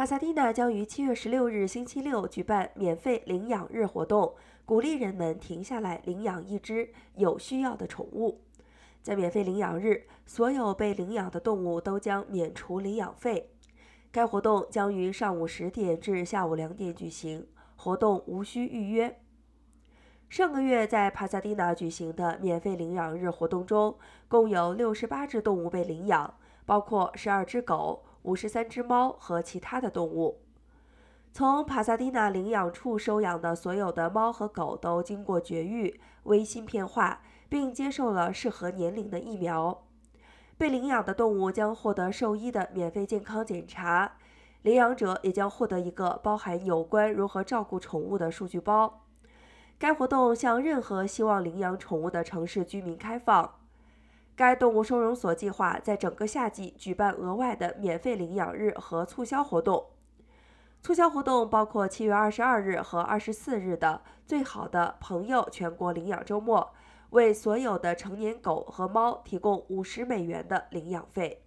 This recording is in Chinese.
帕萨蒂娜将于七月十六日星期六举办免费领养日活动，鼓励人们停下来领养一只有需要的宠物。在免费领养日，所有被领养的动物都将免除领养费。该活动将于上午十点至下午两点举行，活动无需预约。上个月在帕萨蒂娜举行的免费领养日活动中，共有六十八只动物被领养，包括十二只狗、五十三只猫和其他的动物。从帕萨蒂娜领养处收养的所有的猫和狗都经过绝育、微芯片化，并接受了适合年龄的疫苗。被领养的动物将获得兽医的免费健康检查，领养者也将获得一个包含有关如何照顾宠物的数据包。该活动向任何希望领养宠物的城市居民开放。该动物收容所计划在整个夏季举办额外的免费领养日和促销活动。促销活动包括七月二十二日和二十四日的“最好的朋友”全国领养周末。为所有的成年狗和猫提供五十美元的领养费。